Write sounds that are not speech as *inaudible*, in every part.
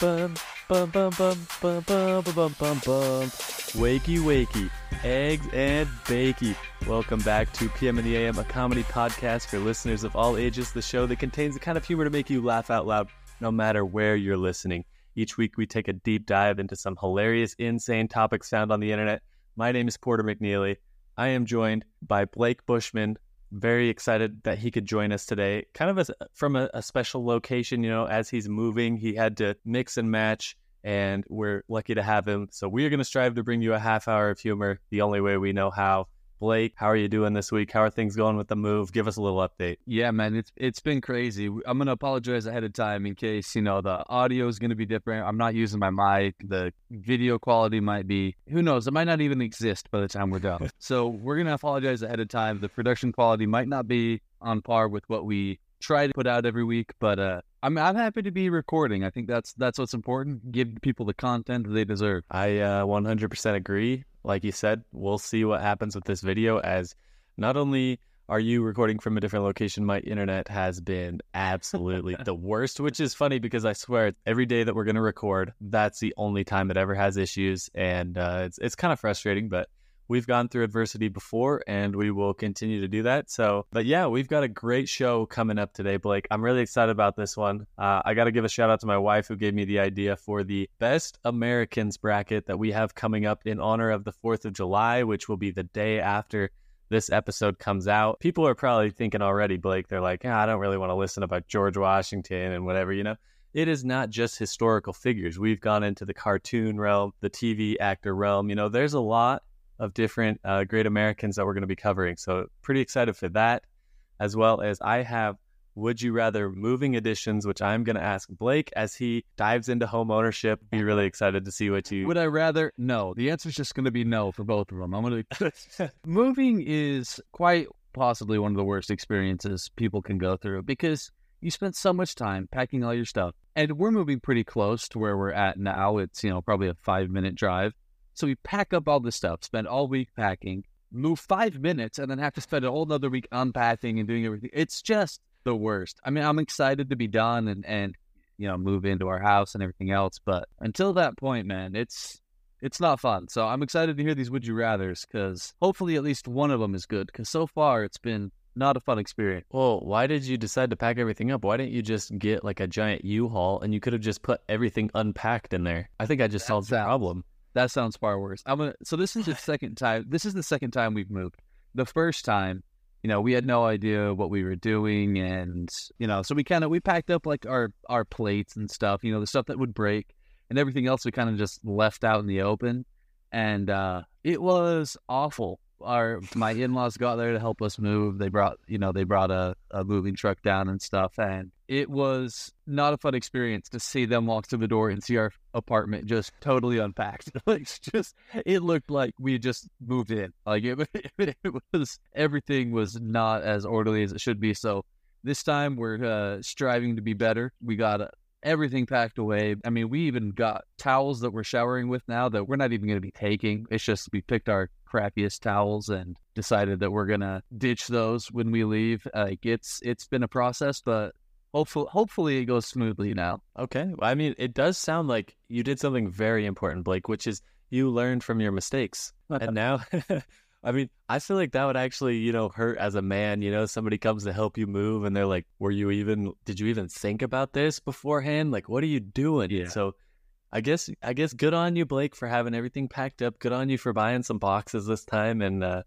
bum bum bum bum bum bum bum bum. Wakey wakey, eggs and bakey. Welcome back to PM in the AM, a comedy podcast for listeners of all ages. The show that contains the kind of humor to make you laugh out loud, no matter where you're listening. Each week, we take a deep dive into some hilarious, insane topics found on the internet. My name is Porter McNeely. I am joined by Blake Bushman, very excited that he could join us today. Kind of a, from a, a, special location, you know, as he's moving, he had to mix and match, and we're lucky to have him. So we are going to strive to bring you a half hour of humor the only way we know how. Blake, how are you doing this week? How are things going with the move? Give us a little update. Yeah, man, it's it's been crazy. I'm gonna apologize ahead of time in case you know the audio is gonna be different. I'm not using my mic. The video quality might be who knows. It might not even exist by the time we're done. *laughs* so we're gonna apologize ahead of time. The production quality might not be on par with what we try to put out every week, but uh, I'm I'm happy to be recording. I think that's that's what's important. Give people the content they deserve. I uh, 100% agree like you said, we'll see what happens with this video as not only are you recording from a different location, my internet has been absolutely *laughs* the worst, which is funny because I swear every day that we're going to record, that's the only time it ever has issues. And uh, it's, it's kind of frustrating, but we've gone through adversity before and we will continue to do that. So, but yeah, we've got a great show coming up today, Blake. I'm really excited about this one. Uh, I got to give a shout out to my wife who gave me the idea for the best Americans bracket that we have coming up in honor of the 4th of July, which will be the day after this episode comes out. People are probably thinking already, Blake, they're like, I don't really want to listen about George Washington and whatever, you know? it is not just historical figures. We've gone into the cartoon realm, the TV actor realm. You know, there's a lot of different uh, great Americans that we're going to be covering. So, pretty excited for that, as well as I have Would You Rather moving editions, which I'm going to ask Blake as he dives into home ownership. Be really excited to see what you. Would I rather? No. The answer is just going to be no for both of them. I'm going *laughs* to. *laughs* moving is quite possibly one of the worst experiences people can go through because you spent so much time packing all your stuff. And we're moving pretty close to where we're at now. It's, you know, probably a five minute drive. So we pack up all this stuff, spend all week packing, move five minutes, and then have to spend a whole other week unpacking and doing everything. It's just the worst. I mean, I'm excited to be done and and you know move into our house and everything else, but until that point, man, it's it's not fun. So I'm excited to hear these would you rather's because hopefully at least one of them is good. Because so far it's been not a fun experience. Well, why did you decide to pack everything up? Why didn't you just get like a giant U-Haul and you could have just put everything unpacked in there? I think I just solved the problem. That sounds far worse. I'm gonna. So this is the *laughs* second time. This is the second time we've moved. The first time, you know, we had no idea what we were doing, and you know, so we kind of we packed up like our our plates and stuff. You know, the stuff that would break, and everything else we kind of just left out in the open, and uh, it was awful our my in-laws got there to help us move. They brought, you know, they brought a, a moving truck down and stuff, and it was not a fun experience to see them walk through the door and see our apartment just totally unpacked. *laughs* like just, it looked like we just moved in. Like *laughs* it, it was everything was not as orderly as it should be. So this time we're uh, striving to be better. We got everything packed away. I mean, we even got towels that we're showering with now that we're not even going to be taking. It's just we picked our crappiest towels and decided that we're going to ditch those when we leave. Like it's it's been a process, but hopefully hopefully it goes smoothly now. Okay. I mean, it does sound like you did something very important, Blake, which is you learned from your mistakes. *laughs* and now *laughs* I mean, I feel like that would actually, you know, hurt as a man. You know, somebody comes to help you move and they're like, were you even, did you even think about this beforehand? Like, what are you doing? Yeah. So I guess, I guess good on you, Blake, for having everything packed up. Good on you for buying some boxes this time. And uh,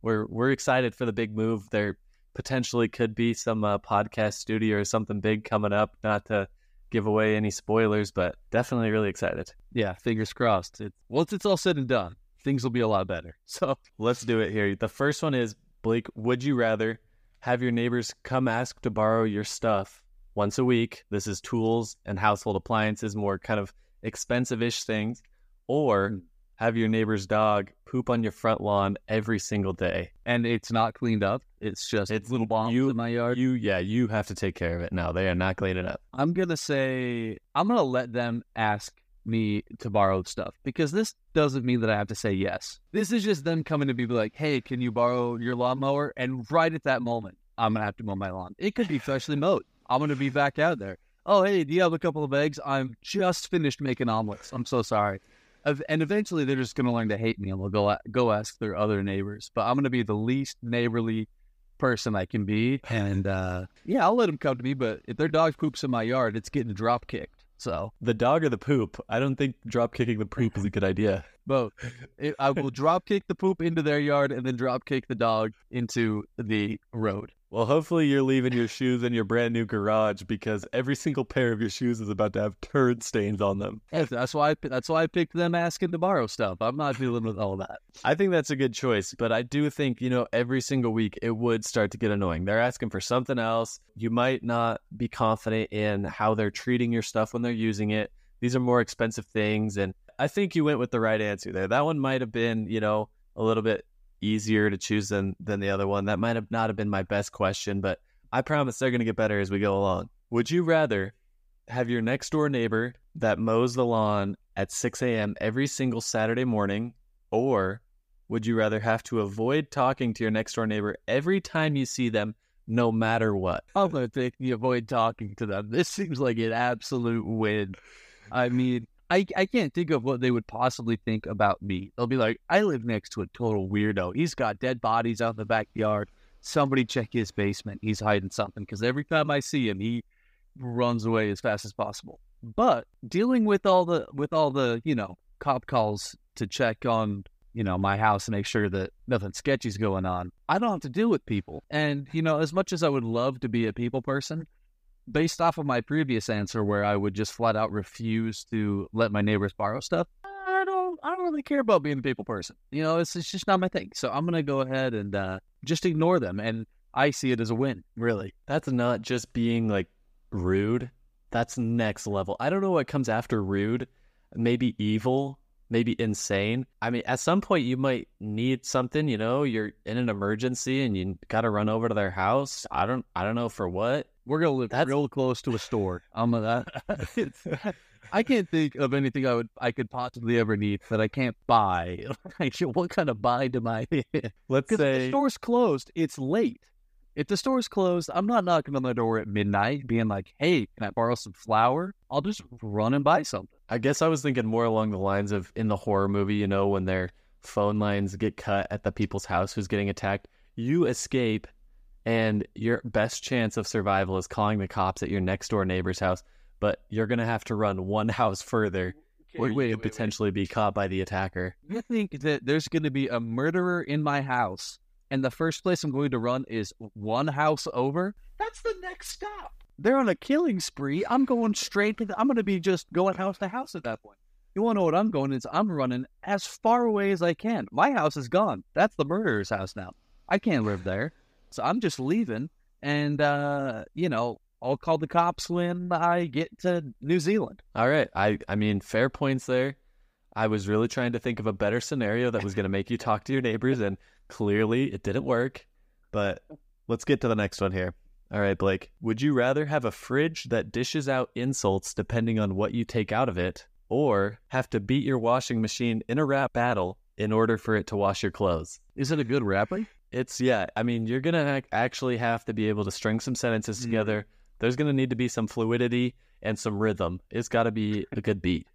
we're, we're excited for the big move. There potentially could be some uh, podcast studio or something big coming up. Not to give away any spoilers, but definitely really excited. Yeah. Fingers crossed. It's, once it's all said and done things will be a lot better. *laughs* So let's do it here. The first one is Blake, would you rather have your neighbors come ask to borrow your stuff once a week? This is tools and household appliances, more kind of expensive ish things, or hmm. have your neighbor's dog poop on your front lawn every single day. And it's not cleaned up. It's just it's little bombs you, in my yard. You yeah, you have to take care of it now. They are not cleaning up. I'm gonna say I'm gonna let them ask me to borrow stuff because this doesn't mean that I have to say yes. This is just them coming to be like, hey, can you borrow your lawnmower? And right at that moment, I'm to have to mow my lawn. It could be freshly mowed. I'm to be back out there. "Oh, hey, do you have a couple of eggs? I'm just finished making omelets. I'm so sorry." And eventually, they're just to learn to hate me, and they'll go go ask their other neighbors. But I'm to be the least neighborly person I can be, and uh, yeah, I'll let them come to me. But if their dog poops in my yard, it's getting drop kicked. So The dog or the poop? I don't think drop kicking the poop is a good idea. both, It- I will drop kick the poop into their yard, and then drop kick the dog into the road. Well, hopefully you're leaving your shoes in your brand new garage because every single pair of your shoes is about to have turd stains on them. *laughs* That's why. I, that's why I picked them asking to borrow stuff. I'm not dealing with all that. *laughs* I think that's a good choice, but I do think, you know, every single week it would start to get annoying. They're asking for something else. You might not be confident in how they're treating your stuff when they're using it. These are more expensive things. And I think you went with the right answer there. That one might have been, you know, a little bit easier to choose than than the other one. That might have not have been my best question, but I promise they're going to get better as we go along. Would you rather have your next door neighbor that mows the lawn at 6 a.m. every single Saturday morning, or would you rather have to avoid talking to your next door neighbor every time you see them, no matter what? I'm gonna take the avoid talking to them. This seems like an absolute win. I mean, I I can't think of what they would possibly think about me. They'll be like, I live next to a total weirdo. He's got dead bodies out in the backyard. Somebody check his basement. He's hiding something because every time I see him, he runs away as fast as possible. But dealing with all the with all the you know cop calls to check on you know my house and make sure that nothing sketchy's going on, I don't have to deal with people. And you know, as much as I would love to be a people person, based off of my previous answer where I would just flat out refuse to let my neighbors borrow stuff, I don't I don't really care about being a people person. You know, it's, it's just not my thing. So I'm gonna go ahead and uh, just ignore them, and I see it as a win. Really, That's not just being like rude. That's next level. I don't know what comes after rude. Maybe evil, maybe insane. I mean, at some point you might need something, you know, you're in an emergency and you got to run over to their house. I don't I don't know for what. We're gonna live That's- real close to a store. I'm gonna. *laughs* *laughs* it's- I can't think of anything I would I could possibly ever need that I can't buy. *laughs* Like, what kind of buy am I? Let's Because the store's closed, it's late. If the store's closed, I'm not knocking on the door at midnight being like, hey, can I borrow some flour? I'll just run and buy something. I guess I was thinking more along the lines of in the horror movie, you know, when their phone lines get cut at the people's house who's getting attacked, you escape and your best chance of survival is calling the cops at your next door neighbor's house, but you're going to have to run one *laughs* house further where you could potentially be caught by the attacker. You think that there's going to be a murderer in my house, and the first place I'm going to run is one house over? That's the next stop. They're on a killing spree. I'm going straight to the, I'm going to be just going house to house at that point. You want to know what I'm going is I'm running as far away as I can. My house is gone. That's the murderer's house now. I can't live there. So I'm just leaving and uh, you know, I'll call the cops when I get to New Zealand. All right. I I mean, fair points there. I was really trying to think of a better scenario that was going to make you talk to your neighbors, and clearly it didn't work. But let's get to the next one here. All right, Blake. Would you rather have a fridge that dishes out insults depending on what you take out of it, or have to beat your washing machine in a rap battle in order for it to wash your clothes? Is it a good rapping? It's yeah. I mean, you're gonna ac- actually have to be able to string some sentences Mm. together. There's gonna need to be some fluidity and some rhythm. It's got to be a good beat.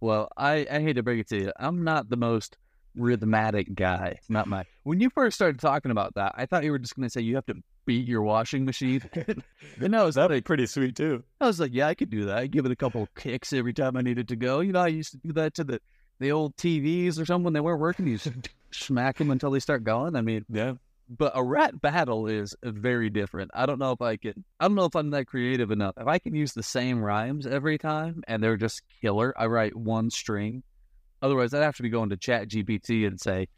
Well, I, I hate to break it to you. I'm not the most rhythmatic guy. Not my. When you first started talking about that, I thought you were just going to say you have to beat your washing machine. *laughs* and I was That'd be like, pretty sweet too. I was like, yeah, I could do that. I'd give it a couple kicks every time I needed to go. You know, I used to do that to the the old TVs or something they weren't working. You just *laughs* smack them until they start going. I mean, Yeah. but a rat battle is very different. I don't know if I can. I don't know if I'm that creative enough. If I can use the same rhymes every time and they're just killer, I write one string. Otherwise, I'd have to be going to Chat GPT and say,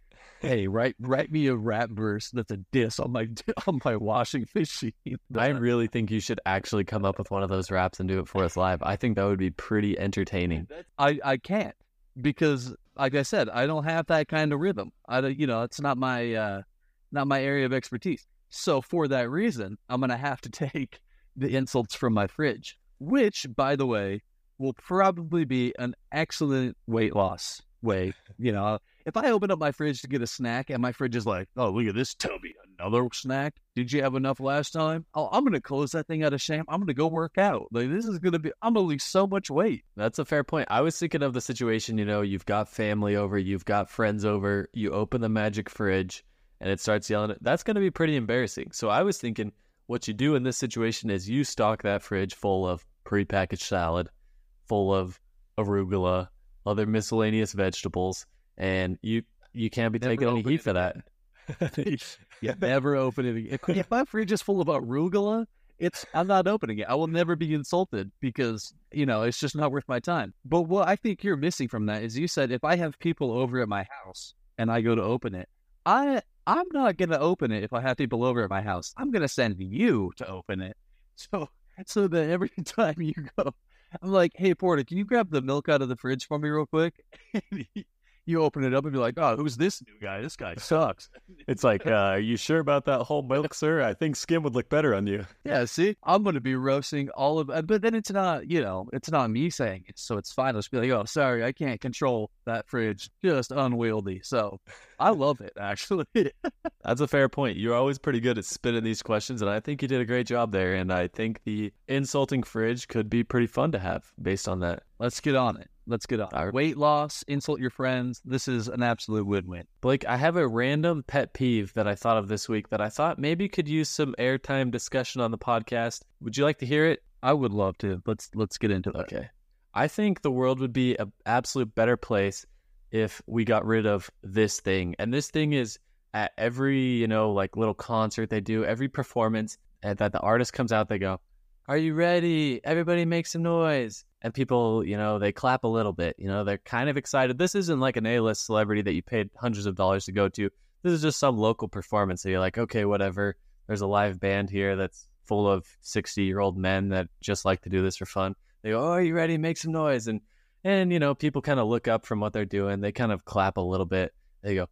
"Hey, write write me a rap verse that's a diss on my *laughs* on my washing machine." *laughs* I really think you should actually come up with one of those raps and do it for us live. I think that would be pretty entertaining. I I can't because, like I said, I don't have that kind of rhythm. I don't, you know, it's not my uh, not my area of expertise. So for that reason, I'm gonna have to *laughs* take the insults from my fridge, which, by the way, will probably be an excellent weight loss way. You know, if I open up my fridge to get a snack and my fridge is like, oh, look at this of another snack? Did you have enough last time? Oh, I'm gonna close that thing out of shame. I'm gonna go work out. Like this is gonna be. I'm gonna lose so much weight. That's a fair point. I was thinking of the situation, you know, you've got family over, you've got friends over, you open the magic fridge and it starts yelling. That's going to be pretty embarrassing. So I was thinking what you do in this situation is you stock that fridge full of prepackaged salad, full of arugula, other miscellaneous vegetables, and you you can't be Never taking any heat it for that. *laughs* *laughs* *laughs* You *laughs* never open it again. If my fridge is full of arugula, it's I'm not opening it. I will never be insulted because you know it's just not worth my time. But what I think you're missing from that is you said if I have people over at my house and I go to open it, I I'm not gonna open it if I have people over at my house. I'm gonna send you to open it. *laughs* So so that every *laughs* time you go, I'm like, hey Porter, can you grab the milk out of the fridge for me real quick? You open it up and be like, oh, who's this new guy? This guy *laughs* sucks. It's like, uh, are you sure about that whole milk, *laughs* sir? I think skim would look better on you. Yeah, see, I'm going to be roasting all of it, but then it's not, you know, it's not me saying it, so it's fine. I'll just be like, oh, sorry, I can't control that fridge, just unwieldy. So I love it, actually. *laughs* That's a fair point. You're always pretty good at spinning these questions, and I think you did a great job there. And I think the insulting fridge could be pretty fun to have based on that. Let's get on it. Let's get on. All right. Weight loss, insult your friends. This is an absolute win-win. Blake, I have a random pet peeve that I thought of this week that I thought maybe could use some airtime discussion on the podcast. Would you like to hear it? I would love to. Let's let's get into it. Okay. I think the world would be an absolute better place if we got rid of this thing. And this thing is at every, you know, like little concert they do, every performance that the artist comes out, they go, Are you ready? Everybody make some noise. And people, you know, they clap a little bit. You know, they're kind of excited. This isn't like an A list celebrity that you paid hundreds of dollars to go to. This is just some local performance. So you're like, okay, whatever. There's a live band here that's full of 60 year old men that just like to do this for fun. They go, Oh, are you ready? Make some noise. And and you know, people kind of look up from what they're doing. They kind of clap a little bit. They go,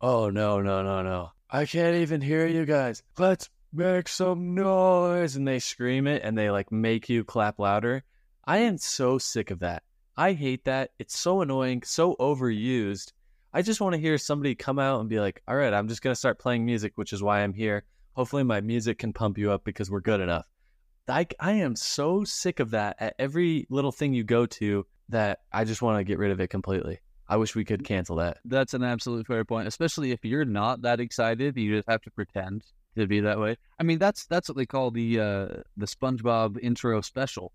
"Oh no, no, no, no! I can't even hear you guys. Let's make some noise!" And they scream it, and they like make you clap louder. I am so sick of that. I hate that. It's so annoying, so overused. I just want to hear somebody come out and be like, "All right, I'm just gonna start playing music, which is why I'm here. Hopefully, my music can pump you up because we're good enough." I, I am so sick of that at every little thing you go to that I just want to get rid of it completely. I wish we could cancel that. That's an absolute fair point, especially if you're not that excited, you just have to pretend to be that way. I mean, that's that's what they call the uh, the SpongeBob intro special.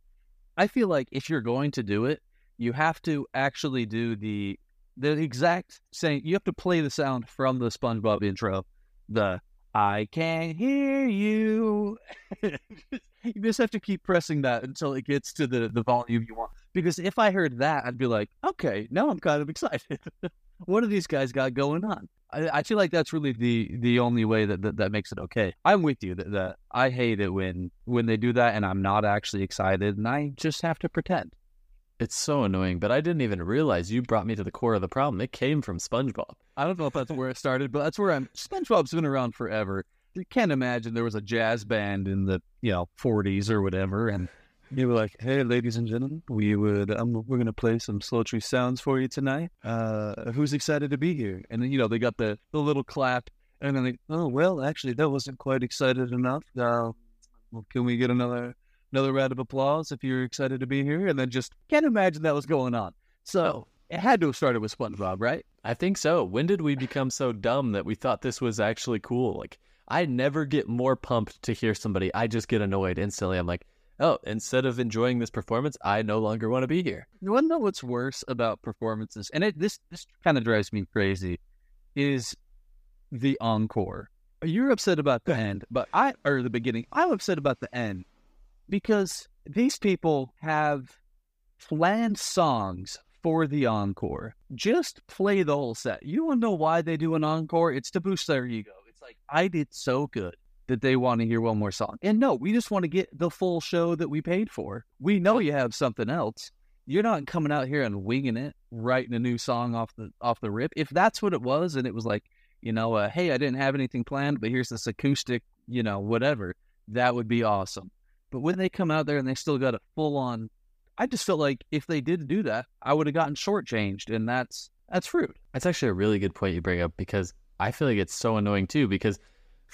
I feel like if you're going to do it, you have to actually do the the exact same. You have to play the sound from the SpongeBob intro. The I can't hear you. *laughs* you just have to keep pressing that until it gets to the, the volume you want. Because if I heard that, I'd be like, okay, now I'm kind of excited. *laughs* what do these guys got going on? I, I feel like that's really the the only way that, that, that makes it okay. I'm with you that, that I hate it when when they do that and I'm not actually excited and I just have to pretend. It's so annoying, but I didn't even realize you brought me to the core of the problem. It came from SpongeBob. I don't know if that's where it started, but that's where I'm. SpongeBob's been around forever. You can't imagine there was a jazz band in the you know 40s or whatever, and you were like, "Hey, ladies and gentlemen, we would um, we're gonna play some sultry sounds for you tonight. Uh, who's excited to be here?" And then you know they got the the little clap, and then they, oh well, actually that wasn't quite excited enough. Uh, well, can we get another another round of applause if you're excited to be here? And then just can't imagine that was going on. So it had to have started with SpongeBob, right? I think so. When did we become so dumb that we thought this was actually cool? Like, I never get more pumped to hear somebody. I just get annoyed instantly. I'm like, oh, instead of enjoying this performance, I no longer want to be here. You want to know what's worse about performances? And it, this this kind of drives me crazy. Is the encore? You're upset about the end, but I or the beginning. I'm upset about the end because these people have planned songs for the encore. Just play the whole set. You want to know why they do an encore? It's to boost their ego. It's like I did so good that they want to hear one more song. And no, we just want to get the full show that we paid for. We know you have something else. You're not coming out here and winging it, writing a new song off the off the rip. If that's what it was, and it was like, you know, uh, hey, I didn't have anything planned, but here's this acoustic, you know, whatever, that would be awesome. But when they come out there and they still got a full on, I just felt like if they did do that, I would have gotten shortchanged, and that's that's rude. That's actually a really good point you bring up because I feel like it's so annoying too. Because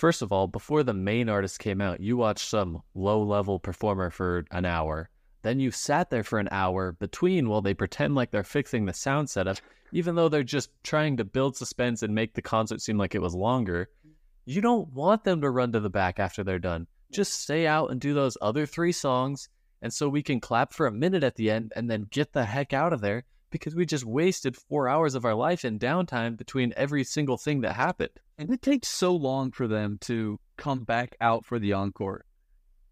First of all, before the main artist came out, you watched some low level performer for an hour. Then you sat there for an hour between while they pretend like they're fixing the sound setup, even though they're just trying to build suspense and make the concert seem like it was longer. You don't want them to run to the back after they're done. Just stay out and do those other three songs. And so we can clap for a minute at the end and then get the heck out of there because we just wasted four hours of our life in downtime between every single thing that happened. And it takes so long for them to come back out for the encore.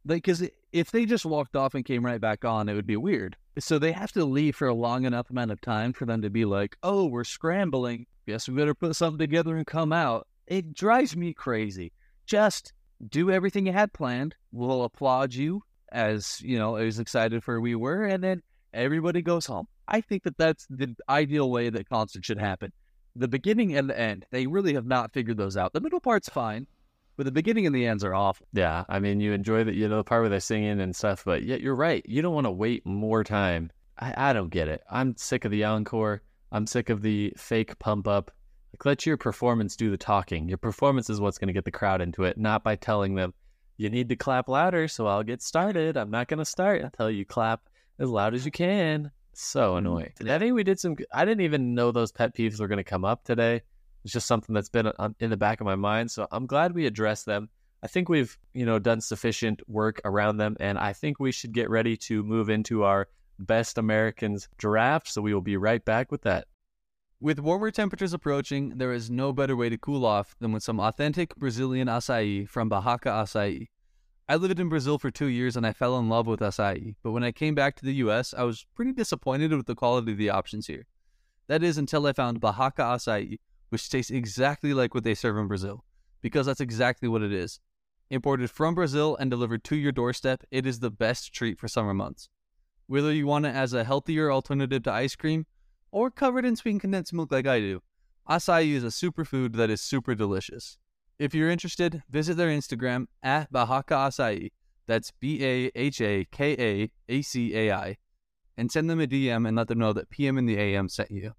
Like, because if they just walked off and came right back on, it would be weird. So they have to leave for a long enough amount of time for them to be like, oh, we're scrambling. Guess we better put something together and come out. It drives me crazy. Just do everything you had planned. We'll applaud you as, you know, as excited for we were. And then everybody goes home. I think that that's the ideal way that concert should happen. The beginning and the end, they really have not figured those out. The middle part's fine, but the beginning and the ends are awful. Yeah, I mean, you enjoy the you know the part where they're singing and stuff, but yet you're right. You don't want to wait more time. I, I don't get it. I'm sick of the encore. I'm sick of the fake pump up. Like, let your performance do the talking. Your performance is what's going to get the crowd into it, not by telling them you need to clap louder. So I'll get started. I'm not going to start until you clap as loud as you can. So Mm-hmm. annoying. I think we did some. I didn't even know those pet peeves were going to come up today. It's just something that's been in the back of my mind. So I'm glad we addressed them. I think we've you know done sufficient work around them, and I think we should get ready to move into our best Americans draft. So we will be right back with that. With warmer temperatures approaching, there is no better way to cool off than with some authentic Brazilian acai from Bahaka Acai. I lived in Brazil for two years and I fell in love with acai, but when I came back to the US, I was pretty disappointed with the quality of the options here. That is until I found Bahaka Acai, which tastes exactly like what they serve in Brazil, because that's exactly what it is. Imported from Brazil and delivered to your doorstep, it is the best treat for summer months. Whether you want it as a healthier alternative to ice cream, or covered in sweetened condensed milk like I do, acai is a superfood that is super delicious. If you're interested, visit their Instagram at Bahaka Acai. That's B A H A K A A C A I. And send them a DM and let them know that PM in the AM sent you.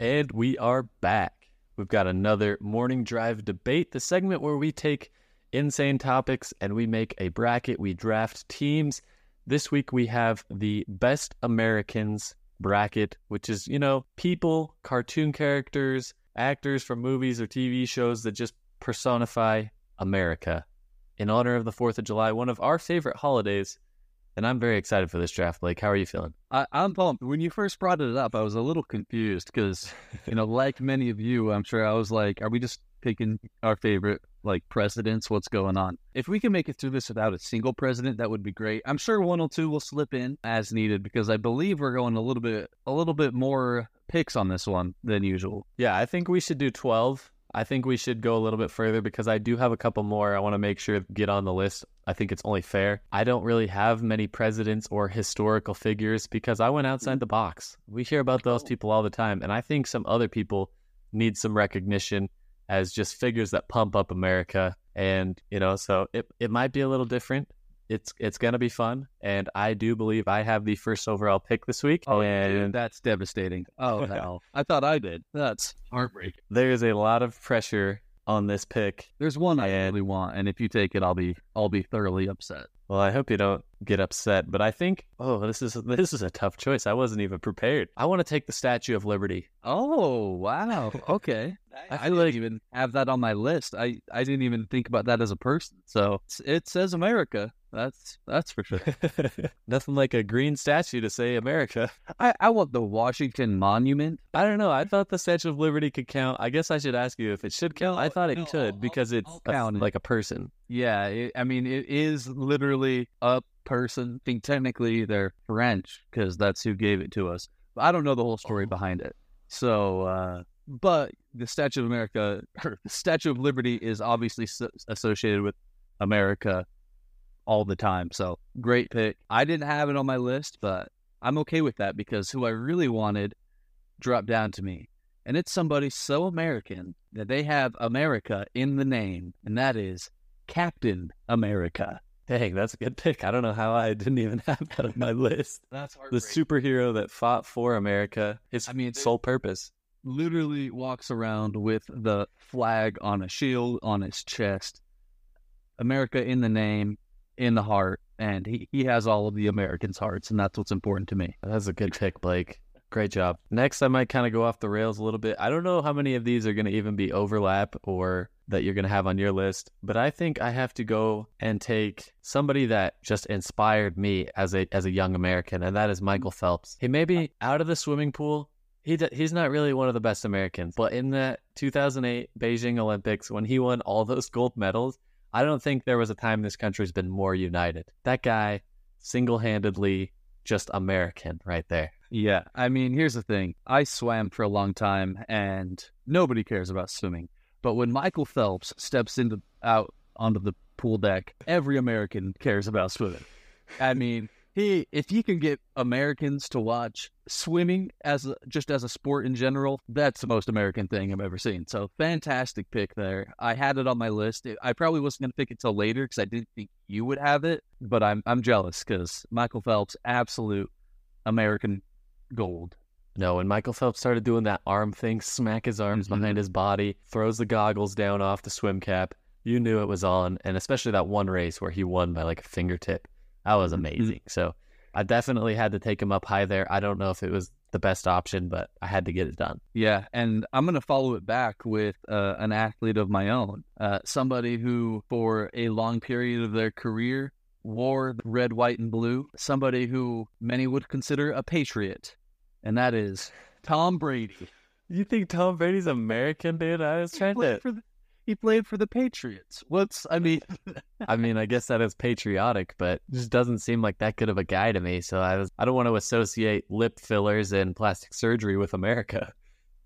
And we are back. We've got another morning drive debate, the segment where we take insane topics and we make a bracket. We draft teams. This week we have the best Americans bracket, which is, you know, people, cartoon characters, actors from movies or TV shows that just personify America in honor of the 4th of July, one of our favorite holidays. And I'm very excited for this draft, Blake. How are you feeling? I, I'm pumped. When you first brought it up, I was a little confused because, you know, like many of you, I'm sure I was like, are we just picking our favorite like presidents? What's going on? If we can make it through this without a single president, that would be great. I'm sure one or two will slip in as needed because I believe we're going a little bit a little bit more picks on this one than usual. Yeah, I think we should do 12. I think we should go a little bit further because I do have a couple more I want to make sure get on the list. I think it's only fair. I don't really have many presidents or historical figures because I went outside mm-hmm. the box. We hear about those Oh. people all the time, and I think some other people need some recognition as just figures that pump up America. And, you know, so it, it might be a little different. It's it's gonna be fun, and I do believe I have the first overall pick this week. Oh, and dude, that's devastating. Oh *laughs* hell, I thought I did. That's heartbreaking. there is a lot of pressure on this pick. There's one I And- really want, and if you take it, I'll be I'll be thoroughly upset. Well, I hope you don't get upset, but I think oh, this is this is a tough choice. I wasn't even prepared. I want to take the Statue of Liberty. Oh wow, okay. *laughs* I, I didn't even have that on my list. I, I didn't even think about that as a person. So it says America. That's that's for sure. *laughs* Nothing like a green statue to say America. I, I want the Washington Monument. I don't know. I thought the Statue of Liberty could count. I guess I should ask you if it should count. I thought it no, could I'll- because it's a- like a person. Yeah, it, I mean it is literally a person. I think technically they're French because that's who gave it to us. But I don't know the whole story Oh. behind it. So, uh, but the Statue of America, or the Statue of Liberty, is obviously so- associated with America all the time. So great pick. I didn't have it on my list, but I'm okay with that because who I really wanted dropped down to me. And it's somebody so American that they have America in the name, and that is Captain America. Dang, that's a good pick. I don't know how I didn't even *laughs* have that on my list. That's The superhero that fought for America, his I mean, sole purpose. literally walks around with the flag on a shield on his chest. America in the name, in the heart, and he, he has all of the Americans' hearts, and that's what's important to me. That's a good pick, Blake. Great job. Next, I might kind of go off the rails a little bit. I don't know how many of these are going to even be overlap or that you're going to have on your list, but I think I have to go and take somebody that just inspired me as a as a young American, and that is Michael Phelps. He may be out of the swimming pool. He d- he's not really one of the best Americans, but in that 2008 Beijing Olympics when he won all those gold medals, I don't think there was a time this country's been more united. That guy single-handedly just American right there. Yeah, I mean, here's the thing. I swam for a long time, and nobody cares about swimming. But when Michael Phelps steps into out onto the pool deck, every American cares about swimming. I mean, he if he can get Americans to watch swimming as a, just as a sport in general, that's the most American thing I've ever seen. So fantastic pick there. I had it on my list. I probably wasn't going to pick it till later because I didn't think you would have it, but I'm I'm jealous because Michael Phelps, absolute American gold. No, when Michael Phelps started doing that arm thing, smack his arms Mhm. behind his body, throws the goggles down off the swim cap, you knew it was on. And especially that one race where he won by like a fingertip. That was amazing. So I definitely had to take him up high there. I don't know if it was the best option, but I had to get it done. Yeah, and I'm going to follow it back with uh, an athlete of my own, uh, somebody who, for a long period of their career, wore the red, white, and blue. Somebody who many would consider a patriot, and that is Tom Brady. You think Tom Brady's American, dude? I was trying to. for the, he played for the Patriots. What's I mean? *laughs* *laughs* I mean, I guess that is patriotic, but just doesn't seem like that good of a guy to me. So I was, I don't want to associate lip fillers and plastic surgery with America.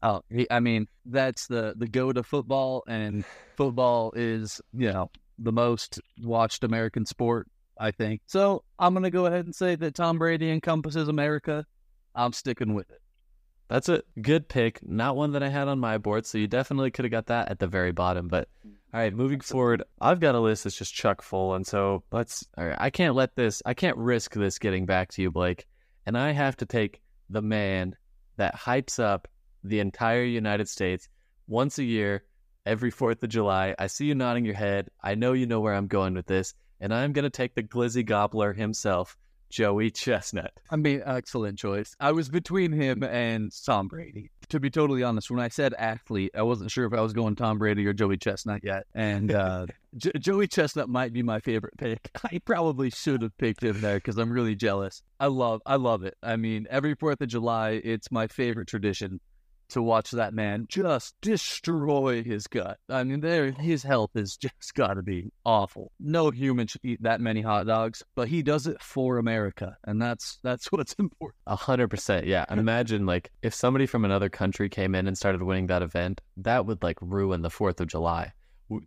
Oh, he, I mean that's the the go to football, and football is you know the most watched American sport, I think. So I'm gonna go ahead and say that Tom Brady encompasses America. I'm sticking with it. That's a good pick. Not one that I had on my board, so you definitely could have got that at the very bottom. But all right, moving forward, I've got a list that's just chuck full, and so let's. All right, I can't let this. I can't risk this getting back to you, Blake, and I have to take the man that hypes up the entire United States once a year, every Fourth of July. I see you nodding your head. I know you know where I'm going with this, and I'm gonna take the glizzy gobbler himself, Joey Chestnut. I mean, excellent choice. I was between him and Tom Brady. To be totally honest, when I said athlete, I wasn't sure if I was going Tom Brady or Joey Chestnut yet. And uh, *laughs* J- Joey Chestnut might be my favorite pick. *laughs* I probably should have picked him there because I'm really jealous. I love, I love it. I mean, every Fourth of July, it's my favorite tradition to watch that man just destroy his gut. I mean, there his health has just got to be awful. No human should eat that many hot dogs, but he does it for America, and that's that's *laughs* what's important. A hundred percent, yeah. And Imagine like if somebody from another country came in and started winning that event, that would like ruin the Fourth of July.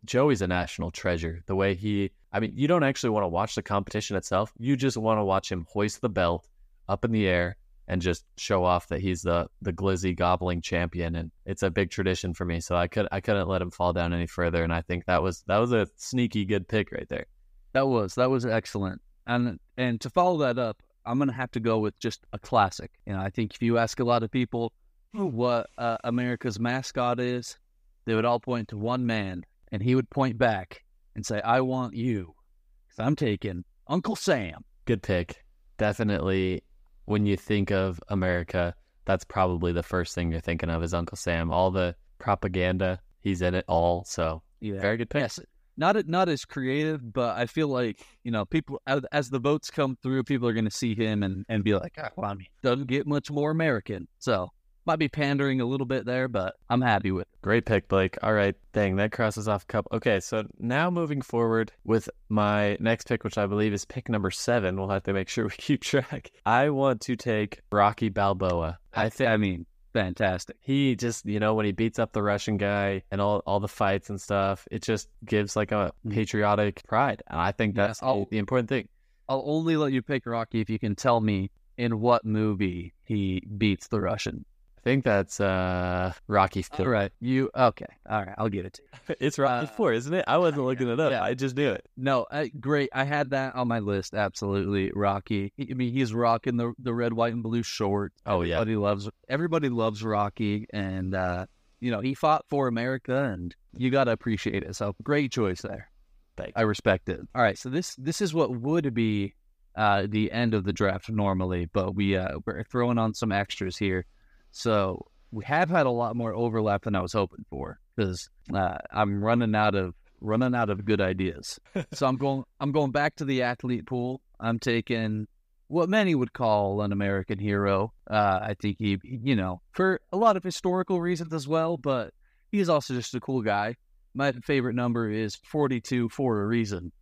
Joey's a national treasure. The way he, I mean, you don't actually want to watch the competition itself. You just want to watch him hoist the belt up in the air and just show off that he's the the glizzy gobbling champion. And it's a big tradition for me. So I could I couldn't let him fall down any further. And I think that was that was a sneaky good pick right there. That was that was excellent. And and to follow that up, I'm gonna have to go with just a classic. You know, I think if you ask a lot of people what uh, America's mascot is, they would all point to one man, and he would point back and say, "I want you," because I'm taking Uncle Sam. Good pick. Definitely when you think of America, that's probably the first thing you're thinking of is Uncle Sam. All the propaganda, he's in it all. So Yeah. very good pick. Yes, not not as creative, but I feel like you know people as, the votes come through, people are going to see him and and be like, oh, well, I mean, doesn't get much more American. So might be pandering a little bit there, but I'm happy with. it. Great pick, Blake. All right. Dang, that crosses off a couple. Okay, so now moving forward with my next pick, which I believe is pick number seven. We'll have to make sure *laughs* we keep track. I want to take Rocky Balboa. I think I mean, fantastic. he just, you know, when he beats up the Russian guy and all, all the fights and stuff, it just gives like a Mm. patriotic pride. And I think that's I'll- the important thing. I'll only let you pick Rocky if you can tell me in what movie he beats the Russian. Think that's uh Rocky Four. right, you okay? All right, I'll give it to you. *laughs* It's Rocky Uh, Four, isn't it? I wasn't yeah, looking it up. yeah. I just knew it. No, I, great. I had that on my list. Absolutely, Rocky. I mean, he's rocking the the red, white, and blue short. Oh yeah. Everybody loves everybody loves Rocky, and uh, you know he fought for America, and you got to appreciate it. So great choice there. Thank I respect it. All right, so this this is what would be uh, the end of the draft normally, but we uh, we're throwing on some extras here. So we have had a lot more overlap than I was hoping for because uh, I'm running out of running out of good ideas. *laughs* so I'm going I'm going back to the athlete pool. I'm taking what many would call an American hero. Uh, I think he, you know, for a lot of historical reasons as well, but he's also just a cool guy. My favorite number is 42 for a reason,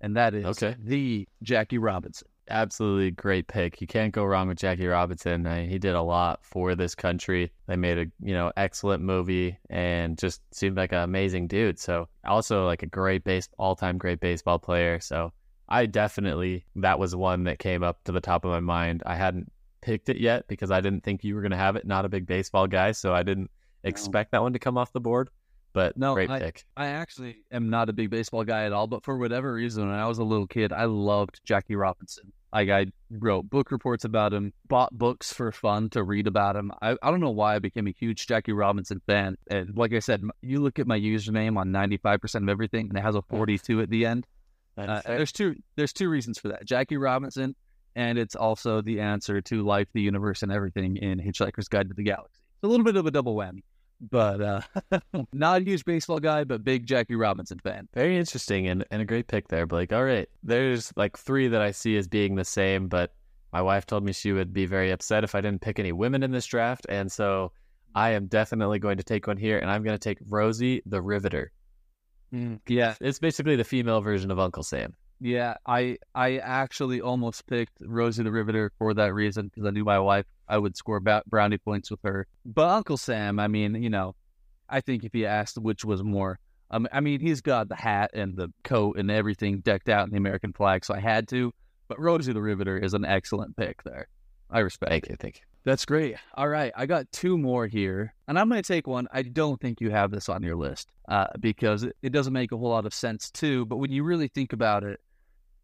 and that is Okay. the Jackie Robinson. Absolutely great pick. You can't go wrong with Jackie Robinson. I, he did a lot for this country. They made a you know excellent movie and just seemed like an amazing dude. So also like a great base all time great baseball player. So I definitely that was one that came up to the top of my mind. I hadn't picked it yet because I didn't think you were gonna have it. Not a big baseball guy, so I didn't expect that one to come off the board. But No, great I- pick. I actually am not a big baseball guy at all, but for whatever reason, when I was a little kid, I loved Jackie Robinson. Like I wrote book reports about him, bought books for fun to read about him. I, I don't know why I became a huge Jackie Robinson fan. And like I said, you look at my username on 95% of everything and it has a 42 at the end. Uh, there's two there's two reasons for that. Jackie Robinson and it's also the answer to life, the universe, and everything in Hitchhiker's Guide to the Galaxy. It's a little bit of a double whammy. But uh, *laughs* not a huge baseball guy, but big Jackie Robinson fan. Very interesting and, and a great pick there, Blake. All right. There's like three that I see as being the same, but my wife told me she would be very upset if I didn't pick any women in this draft. And so I am definitely going to take one here, and I'm going to take Rosie the Riveter. Yeah, It's basically the female version of Uncle Sam. Yeah. I I actually almost picked Rosie the Riveter for that reason because I knew my wife I would score ba- brownie points with her. But Uncle Sam, I mean, you know, I think if you asked which was more, um, I mean, he's got the hat and the coat and everything decked out in the American flag, so I had to. But Rosie the Riveter is an excellent pick there. I respect. Thank it. you. Thank you. That's great. All right, I got two more here, and I'm going to take one. I don't think you have this on your list uh, because it, it doesn't make a whole lot of sense too. But when you really think about it,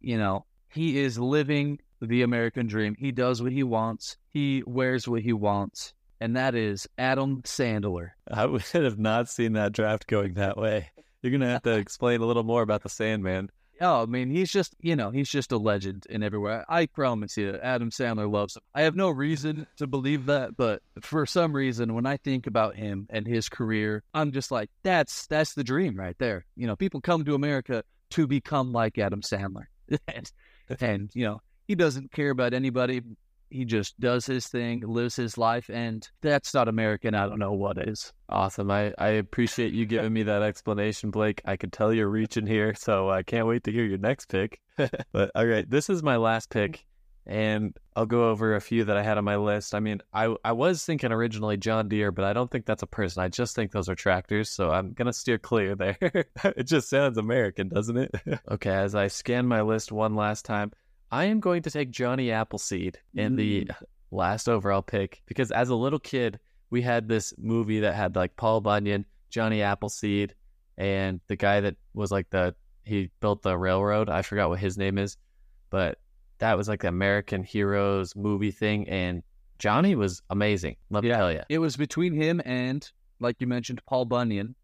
you know, he is living the American dream. He does what he wants. He wears what he wants, and that is Adam Sandler. I would *laughs* have not seen that draft going that way. You're going to have to *laughs* explain a little more about the Sandman. Oh, I mean, he's just, you know, he's just a legend in everywhere. I promise you, Adam Sandler loves him. I have no reason to believe that, but for some reason, when I think about him and his career, I'm just like, that's that's the dream right there. You know, people come to America to become like Adam Sandler, *laughs* and, and you know, he doesn't care about anybody. He just does his thing, lives his life, and that's not American. I don't know what is. Awesome. I, I appreciate you giving me that explanation, Blake. I could tell you're reaching here, so I can't wait to hear your next pick. *laughs* but all right, this is my last pick, and I'll go over a few that I had on my list. I mean, I I was thinking originally John Deere, but I don't think that's a person. I just think those are tractors, so I'm gonna steer clear there. *laughs* it just sounds American, doesn't it? *laughs* okay, as I scan my list one last time, I am going to take Johnny Appleseed in the mm. last overall pick because as a little kid we had this movie that had like Paul Bunyan, Johnny Appleseed, and the guy that was like the he built the railroad. I forgot what his name is, but that was like the American Heroes movie thing, and Johnny was amazing. Let me Yeah. tell you. It was between him and, like you mentioned, Paul Bunyan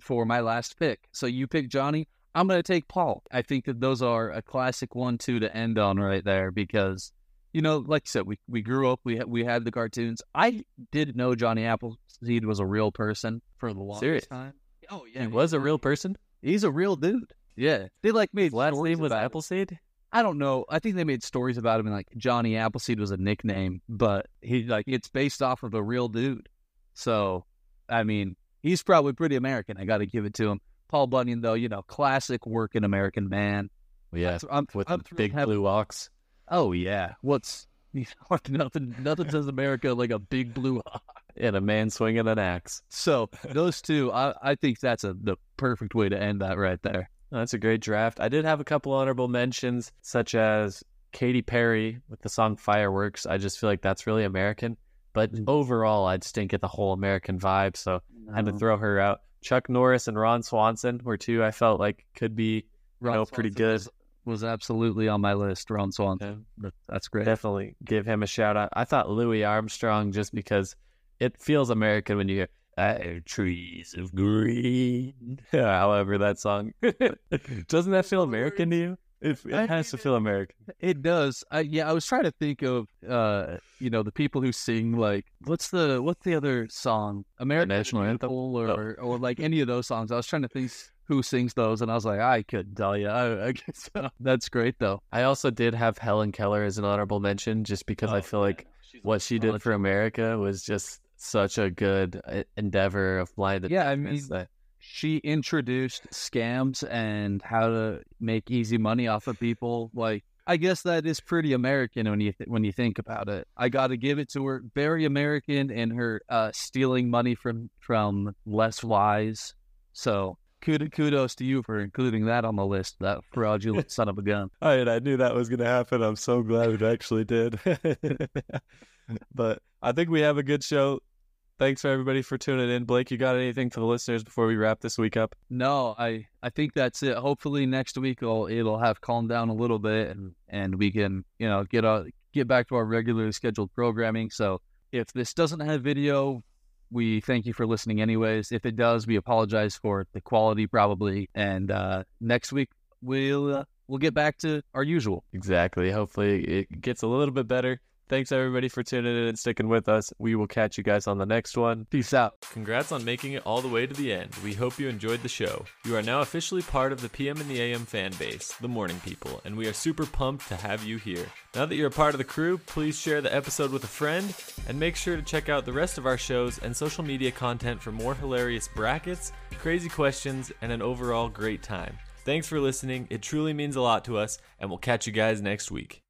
for my last pick. So you pick Johnny. I'm going to take Paul. I think that those are a classic one-two to end on right there because, you know, like you said, we, we grew up, we had, we had the cartoons. I didn't know Johnny Appleseed was a real person for the longest Serious? time. Oh yeah, He was a real person. He's a real dude. Yeah, they like made His last name was. Appleseed. I don't know. I think they made stories about him and like Johnny Appleseed was a nickname, but he like it's based off of a real dude. So, I mean, he's probably pretty American. I got to give it to him. Paul Bunyan, though, you know, classic working American man. Yeah, I'm, with I'm the big blue ox. Oh yeah, what's *laughs* *laughs* nothing? Nothing says America like a big blue ox and a man swinging an axe. So those two, I, I think that's a the perfect way to end that right there. That's a great draft. I did have a couple honorable mentions, such as Katy Perry with the song Fireworks. I just feel like that's really American. But Mm. overall, I just didn't get the whole American vibe, so I had to throw her out. Chuck Norris and Ron Swanson were two I felt like could be Ron know, pretty good. Was, was absolutely on my list. Ron Swanson. That- That's great. definitely give him a shout out. I thought Louis Armstrong just because it feels American when you hear "Uh, trees of green. *laughs* However, that song *laughs* doesn't that feel American to you? It, has to feel American. It does. I, yeah, I was trying to think of, uh, you know, the people who sing like what's the what's the other song? American national anthem? Or, Oh. or or like any of those songs. I was trying to think who sings those, and I was like, I couldn't tell you. I, I guess *laughs* that's great though. I also did have Helen Keller as an honorable mention just because I feel like what she did for America was just such a good uh, endeavor of blind. Yeah, I mean, that- she introduced scams and how to make easy money off of people. Like, I guess that is pretty American when you th- when you think about it. I got to give it to her. Very American in her uh, stealing money from from less wise. So kudos to you for including that on the list. That fraudulent son of a gun. *laughs* I, I knew that was going to happen. I'm so glad it actually did. *laughs* but I think we have a good show. Thanks for everybody for tuning in. Blake, you got anything for the listeners before we wrap this week up? No, I I think that's it. Hopefully next week it'll it'll have calmed down a little bit and and we can you know get uh get back to our regularly scheduled programming. So if this doesn't have video, we thank you for listening anyways. If it does, we apologize for the quality probably. And uh, next week we'll uh, we'll get back to our usual. Exactly. Hopefully it gets a little bit better. Thanks everybody for tuning in and sticking with us. We will catch you guys on the next one. Peace out. Congrats on making it all the way to the end. We hope you enjoyed the show. You are now officially part of the PM in the AM fan base, the Morning People, and we are super pumped to have you here. Now that you're a part of the crew, please share the episode with a friend and make sure to check out the rest of our shows and social media content for more hilarious brackets, crazy questions, and an overall great time. Thanks for listening. It truly means a lot to us, and we'll catch you guys next week.